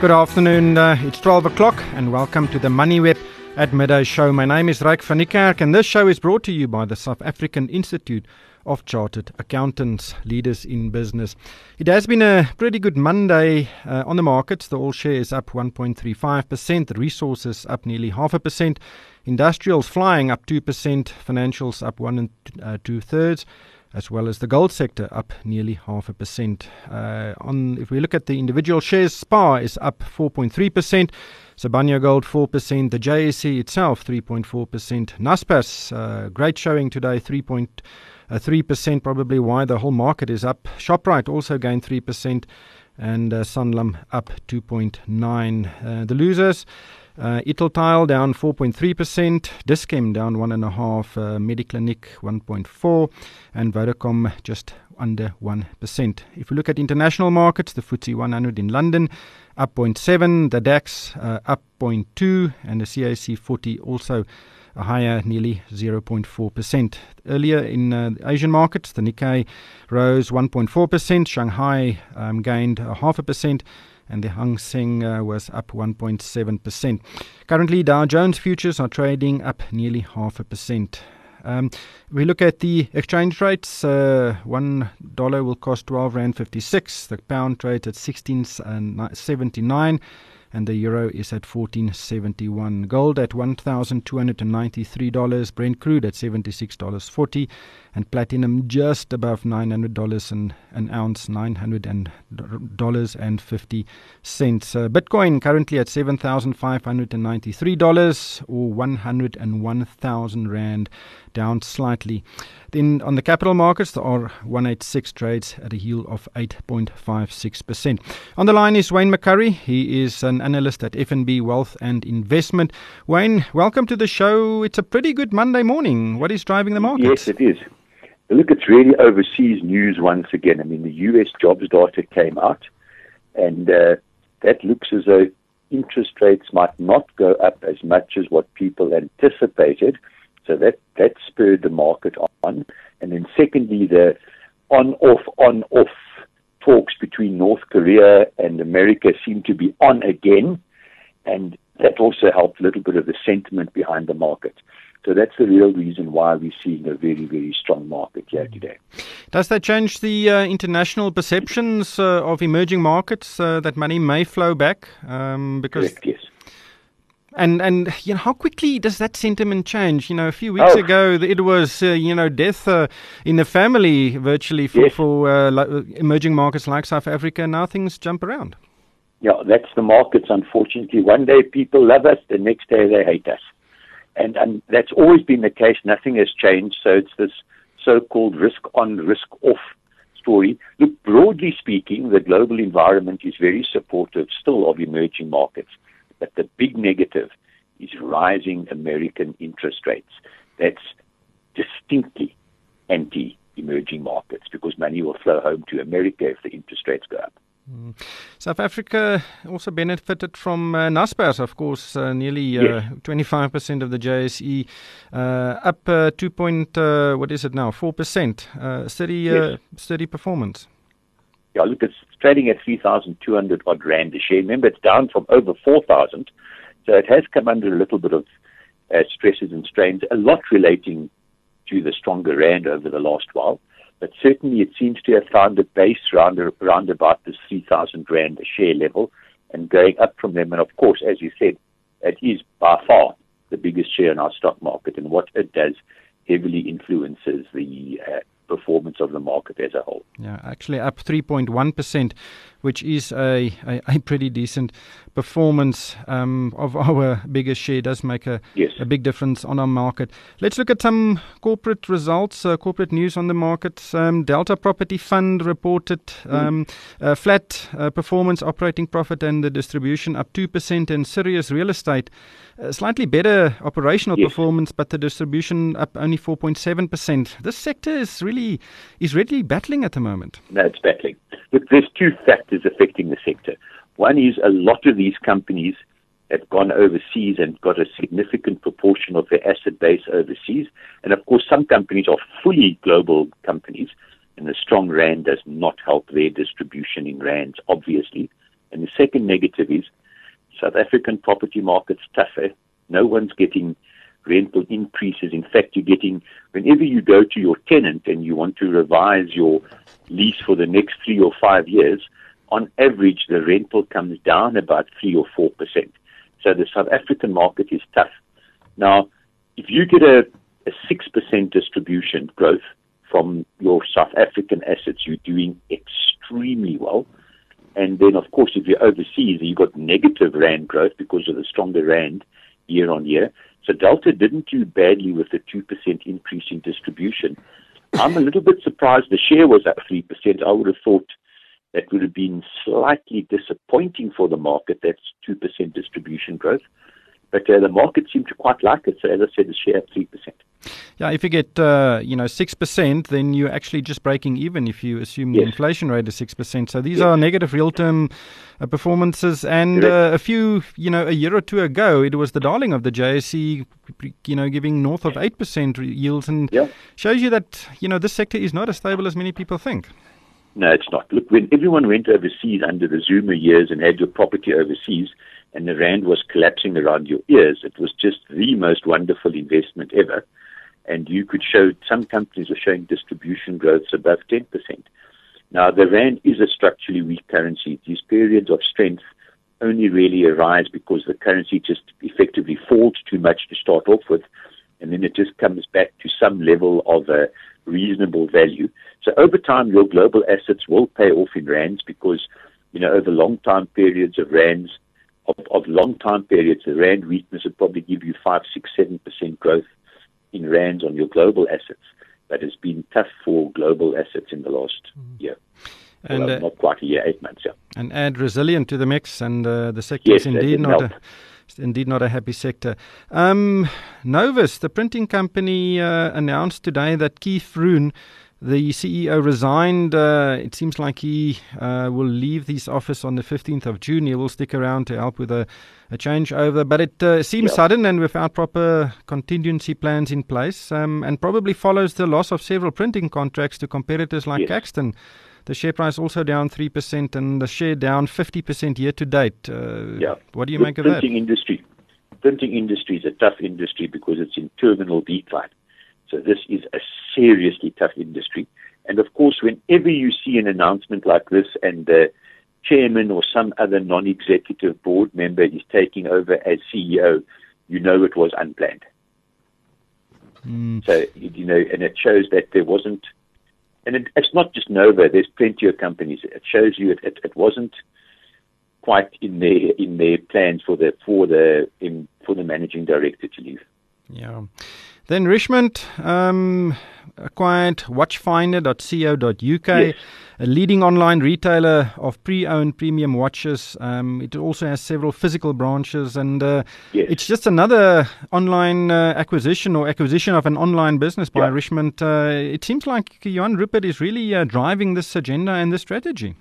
Good afternoon. Uh, it's 12 o'clock, and welcome to the Money MoneyWeb at Midday Show. My name is Ryk van Niekerk, and this show is brought to you by the South African Institute of Chartered Accountants, leaders in business. It has been a pretty good Monday uh, on the markets. The all share is up 1.35%, the resources up nearly half a percent, industrials flying up 2%, financials up one and uh, two thirds as well as the gold sector up nearly half a percent. Uh, on if we look at the individual shares, SPA is up 4.3%. Sibanye Gold 4%, the JSE itself 3.4%, Naspers uh, great showing today 3.3% probably why the whole market is up. Shoprite also gained 3% and uh, up 2.9. Uh, the losers uh, Italtile down 4.3%, Dis-Chem down 1.5, uh, Mediclinic 1.4, and Vodacom just under 1%. If we look at international markets, the FTSE 100 in London up 0.7, the DAX uh, up 0.2, and the CAC 40 also higher, nearly 0.4%. Earlier in uh, Asian markets, the Nikkei rose 1.4%, Shanghai um, gained a half a percent, and the Hang Seng uh, was up 1.7%. Currently, Dow Jones futures are trading up nearly half a percent. Um, we look at the exchange rates. Uh, one dollar will cost twelve rand fifty six. The pound trades at sixteen seventy nine and the euro is at 1471 gold at $1293 brent crude at $76.40 and platinum just above $900 an, an ounce $900.50 uh, bitcoin currently at $7593 or 101000 rand down slightly then on the capital markets, the R186 trades at a yield of 8.56%. On the line is Wayne McCurrie. He is an analyst at FNB Wealth and Investment. Wayne, welcome to the show. It's a pretty good Monday morning. What is driving the market? Yes, it is. Look, it's really overseas news once again. I mean, the U.S. jobs data came out, and uh, that looks as though interest rates might not go up as much as what people anticipated. So that, that spurred the market on. And then secondly, the on-off, on-off talks between North Korea and America seem to be on again. And that also helped a little bit of the sentiment behind the market. So that's the real reason why we're seeing a very, very strong market here today. Does that change the uh, international perceptions uh, of emerging markets uh, that money may flow back? Um, because Correct, yes. And and you know how quickly does that sentiment change? You know, a few weeks oh. ago it was uh, you know death uh, in the family virtually for yes. for uh, emerging markets like South Africa. Now things jump around. Yeah, that's the markets. Unfortunately, one day people love us, the next day they hate us, and and that's always been the case. Nothing has changed. So it's this so-called risk on, risk off story. Look, broadly speaking, the global environment is very supportive still of emerging markets. But the big negative is rising American interest rates. That's distinctly anti emerging markets because money will flow home to America if the interest rates go up. Mm. South Africa also benefited from uh, Naspers, of course, uh, nearly uh, 25% of the JSE, uh, up uh, 2 point, uh, what is it now, 4%, uh, steady, yes. steady performance. Yeah, look, it's trading at 3,200 odd rand a share. Remember, it's down from over 4,000. So it has come under a little bit of uh, stresses and strains, a lot relating to the stronger rand over the last while. But certainly it seems to have found a base around, around about this 3,000 rand a share level and going up from them. And of course, as you said, it is by far the biggest share in our stock market. And what it does heavily influences the uh, performance of the market as a whole. Yeah, actually up 3.1%, which is a, a, a pretty decent performance um, of our biggest share. does make a, yes. a big difference on our market. Let's look at some corporate results, uh, corporate news on the market. Um, Delta Property Fund reported mm. um, mm. flat uh, performance, operating profit, and the distribution up 2%, and Sirius Real Estate uh, slightly better operational yes. performance, but the distribution up only 4.7%. This sector is really is really battling at the moment. No, it's battling. Look, there's two factors affecting the sector. One is a lot of these companies have gone overseas and got a significant proportion of their asset base overseas. And of course, some companies are fully global companies, and the strong rand does not help their distribution in rands, obviously. And the second negative is South African property market's tougher. No one's getting rental increases. In fact, you're getting, whenever you go to your tenant and you want to revise your lease for the next three or five years, on average, the rental comes down about three or four percent. So the South African market is tough. Now, if you get a, a 6% distribution growth from your South African assets, you're doing extremely well. And then, of course, if you're overseas, you've got negative RAND growth because of the stronger RAND year on year. So Delta didn't do badly with the 2% increase in distribution. I'm a little bit surprised the share was up 3%. I would have thought that would have been slightly disappointing for the market. That's 2% distribution growth. But uh, the market seemed to quite like it. So as I said, the share up 3%. Yeah, if you get uh, you know six percent, then you're actually just breaking even if you assume yes. the inflation rate is six percent. So these yes. are negative real term uh, performances. And uh, a few you know a year or two ago, it was the darling of the JSE, you know, giving north of eight percent yields, and yeah. shows you that you know this sector is not as stable as many people think. No, it's not. Look, when everyone went overseas under the Zuma years and had your property overseas, and the rand was collapsing around your ears, it was just the most wonderful investment ever and you could show some companies were showing distribution growths above 10%. Now, the rand is a structurally weak currency. These periods of strength only really arise because the currency just effectively falls too much to start off with, and then it just comes back to some level of a reasonable value. So over time, your global assets will pay off in rands because, you know, over long time periods of rands, of, of long time periods, the rand weakness would probably give you five, six, seven percent growth in rands on your global assets. That has been tough for global assets in the last mm. year. And well, uh, not quite a year, eight months. Yeah. And add resilient to the mix, and uh, the sector yes, is indeed not help. A indeed not a happy sector. Um, Novus, the printing company, uh, announced today that Keith Roon the CEO resigned. Uh, it seems like he uh, will leave his office on the 15th of June. He will stick around to help with a, a changeover, but it uh, seems sudden and without proper contingency plans in place, um, and probably follows the loss of several printing contracts to competitors like yes. Caxton. The share price also down 3% and the share down 50% year to date. Uh, yeah. What do you the make of that? Printing industry. Printing industry is a tough industry because it's in terminal decline. So this is a seriously tough industry. And of course, whenever you see an announcement like this and the chairman or some other non-executive board member is taking over as CEO, you know it was unplanned. Mm. So, you know, and it shows that there wasn't, and it, it's not just Nova, there's plenty of companies. It shows you it, it, it wasn't quite in their, in their plans for the, for the, in, for the managing director to leave. Yeah. Then Richemont um, acquired watchfinder.co.uk, yes. a leading online retailer of pre-owned premium watches. Um, it also has several physical branches, and uh, yes. it's just another online uh, acquisition or acquisition of an online business by yeah. Richemont. Uh, it seems like Johann Rupert is really uh, driving this agenda and this strategy.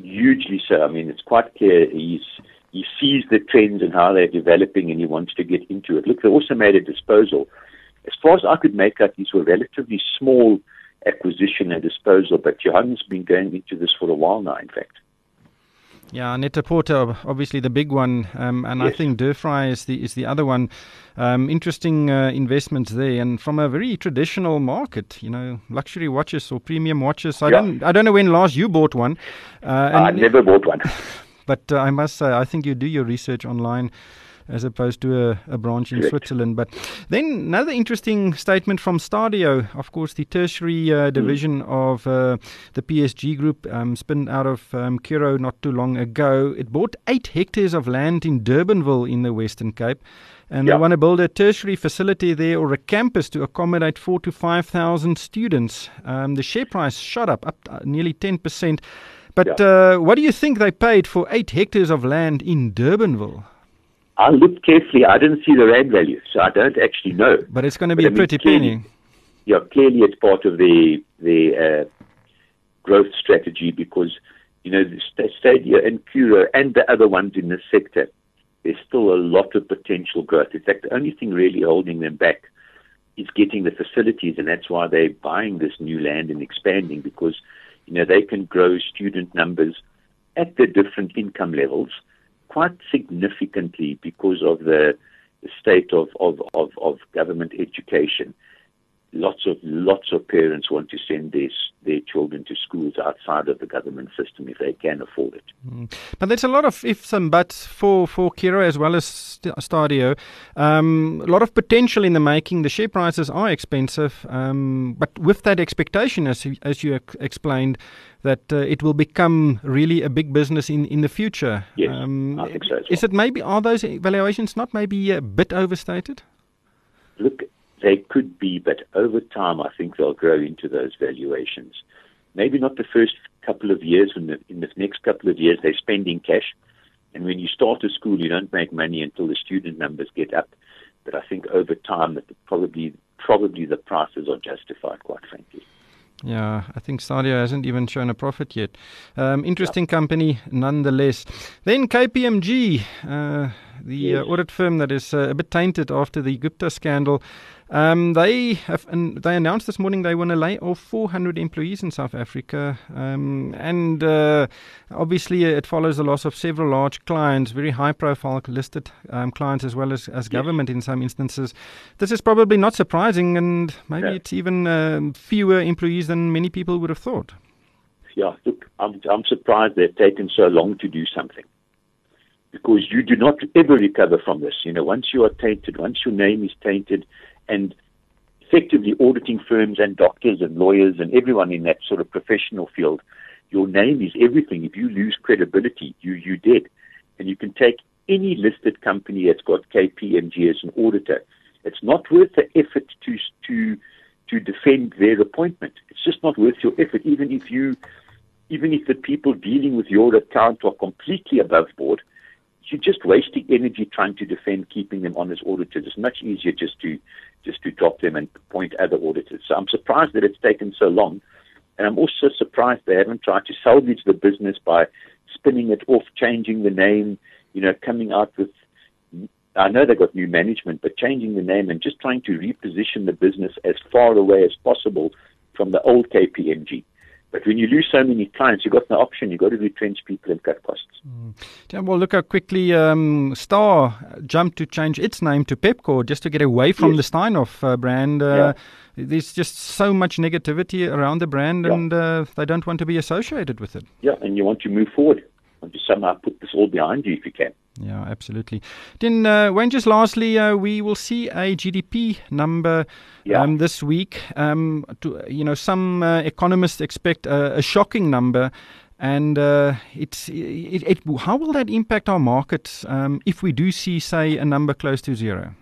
Hugely so. I mean, it's quite clear he's he sees the trends and how they're developing, and he wants to get into it. Look, they also made a disposal as far as I could make out, these were relatively small acquisition and disposal, but Johann's been going into this for a while now, in fact. Yeah, Net-a-Porter, obviously the big one, um, and yes. I think Durfry is the is the other one. Um, interesting uh, investments there, and from a very traditional market, you know, luxury watches or premium watches. I yeah. don't I don't know when last you bought one. Uh, I never bought one. But uh, I must say, I think you do your research online as opposed to a, a branch in Correct. Switzerland. But then another interesting statement from Stadio, of course, the tertiary uh, hmm. division mm. of uh, the PSG group, um, spun out of um, Curro not too long ago. It bought eight hectares of land in Durbanville in the Western Cape. And they want to build a tertiary facility there or a campus to accommodate four to 5,000 students. Um, the share price shot up, up uh, nearly 10%. But uh, what do you think they paid for eight hectares of land in Durbanville? I looked carefully. I didn't see the rand value, so I don't actually know. But it's going to be but a pretty clearly, penny. Yeah, clearly it's part of the the uh, growth strategy because you know the Stadio and Curro and the other ones in the sector. There's still a lot of potential growth. In fact, the only thing really holding them back is getting the facilities, and that's why they're buying this new land and expanding because you know they can grow student numbers at the different income levels quite significantly because of the, state of, of, of, of government education lots of lots of parents want to send their their children to schools outside of the government system if they can afford it. Mm. But there's a lot of ifs and buts for for Curro as well as Stadio. Um, a lot of potential in the making. The share prices are expensive, um, but with that expectation, as as you explained, that uh, it will become really a big business in in the future. Yes, um, I think so. Well. Is it maybe are those valuations not maybe a bit overstated? Look, they could be, but over time, I think they'll grow into those valuations. Maybe not the first couple of years. In the, in the next couple of years, they're spending cash. And when you start a school, you don't make money until the student numbers get up. But I think over time, that probably probably the prices are justified, quite frankly. Yeah, I think Stadio hasn't even shown a profit yet. Um, interesting company, nonetheless. Then KPMG, uh, the uh, yes. uh, audit firm that is uh, a bit tainted after the Gupta scandal. Um, they have they announced this morning they want to lay off 400 employees in South Africa, um, and uh, obviously it follows the loss of several large clients, very high-profile listed um, clients as well as, as government yes. in some instances. This is probably not surprising, and maybe yeah. it's even um, fewer employees than many people would have thought. Yeah, look, I'm, I'm surprised they've taken so long to do something because you do not ever recover from this. You know, once you are tainted, once your name is tainted, and effectively auditing firms and doctors and lawyers and everyone in that sort of professional field, your name is everything. If you lose credibility, you you dead. And you can take any listed company that's got KPMG as an auditor. It's not worth the effort to to to defend their appointment. It's just not worth your effort, even if you even if the people dealing with your account are completely above board you're just wasting energy trying to defend keeping them on as auditors. It's much easier just to just to drop them and appoint other auditors. So I'm surprised that it's taken so long. And I'm also surprised they haven't tried to salvage the business by spinning it off, changing the name, you know, coming out with I know they've got new management, but changing the name and just trying to reposition the business as far away as possible from the old KPMG. But when you lose so many clients, you've got no option. You've got to retrench people and cut costs. Mm. Well, look how quickly um, Star jumped to change its name to Pepkor just to get away from yes. the Steinhoff uh, brand. Uh, yeah. There's just so much negativity around the brand, yeah. and uh, they don't want to be associated with it. Yeah, and you want to move forward. Want to somehow put this all behind you if you can. Yeah, absolutely. Then, uh, when just lastly, uh, we will see a GDP number yeah. um, this week. Um, to, you know, some uh, economists expect a, a, shocking number. And uh, it's it, it, how will that impact our markets um, if we do see, say, a number close to zero?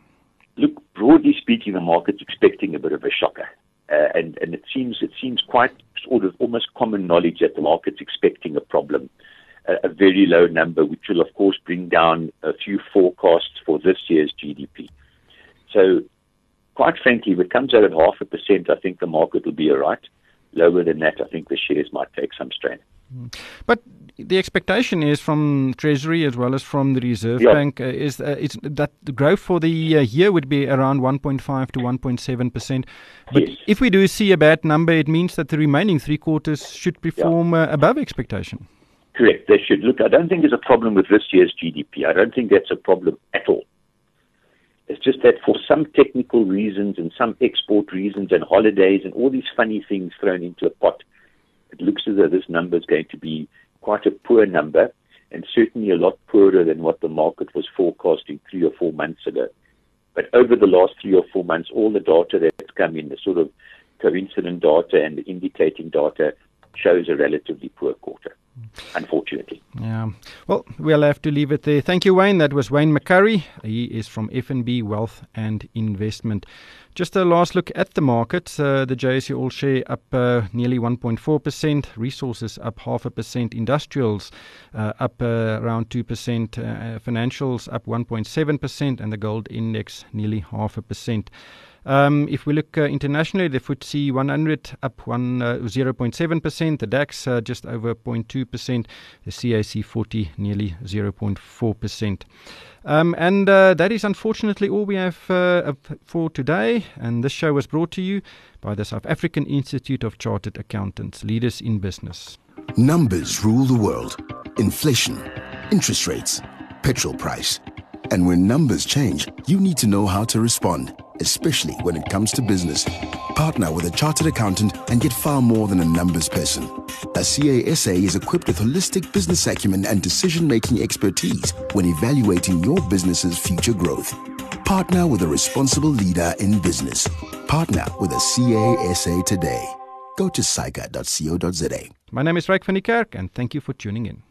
Look, broadly speaking, the market's expecting a bit of a shocker, uh, and and it seems it seems quite sort of almost common knowledge that the market's expecting a problem a, a very low number, which will, of course, bring down a few forecasts for this year's GDP. So, quite frankly, if it comes out at half a percent, I think the market will be all right. Lower than that, I think the shares might take some strain. Hmm. But the expectation is from Treasury as well as from the Reserve yeah. Bank uh, is uh, that the growth for the uh, year would be around 1.5 to 1.7 percent. But yes. if we do see a bad number, it means that the remaining three quarters should perform yeah. Uh, above expectation. Correct. They should look. I don't think there's a problem with this year's GDP. I don't think that's a problem at all. It's just that for some technical reasons and some export reasons and holidays and all these funny things thrown into a pot, it looks as though this number is going to be quite a poor number and certainly a lot poorer than what the market was forecasting three or four months ago. But over the last three or four months, all the data that's come in, the sort of coincident data and the indicating data, shows a relatively poor quarter unfortunately. Yeah. Well, we'll have to leave it there. Thank you, Wayne. That was Wayne McCurrie. He is from FNB Wealth and Investment. Just a last look at the markets. Uh, the JSE All Share up uh, nearly 1.4%, resources up half a percent, industrials uh, up uh, around 2%, uh, financials up 1.7%, and the gold index nearly half a percent. Um, if we look uh, internationally, the FTSE 100 up one uh, 0.7%, the DAX uh, just over 0.2%, the CAC 40 nearly 0.4%. Um, and uh, that is unfortunately all we have uh, for today. And this show was brought to you by the South African Institute of Chartered Accountants, leaders in business. Numbers rule the world inflation, interest rates, petrol price. And when numbers change, you need to know how to respond, especially when it comes to business. Partner with a chartered accountant and get far more than a numbers person. A CASA is equipped with holistic business acumen and decision making expertise when evaluating your business's future growth. Partner with a responsible leader in business. Partner with a CASA today. Go to saica.co.za. My name is Ryk van Niekerk and thank you for tuning in.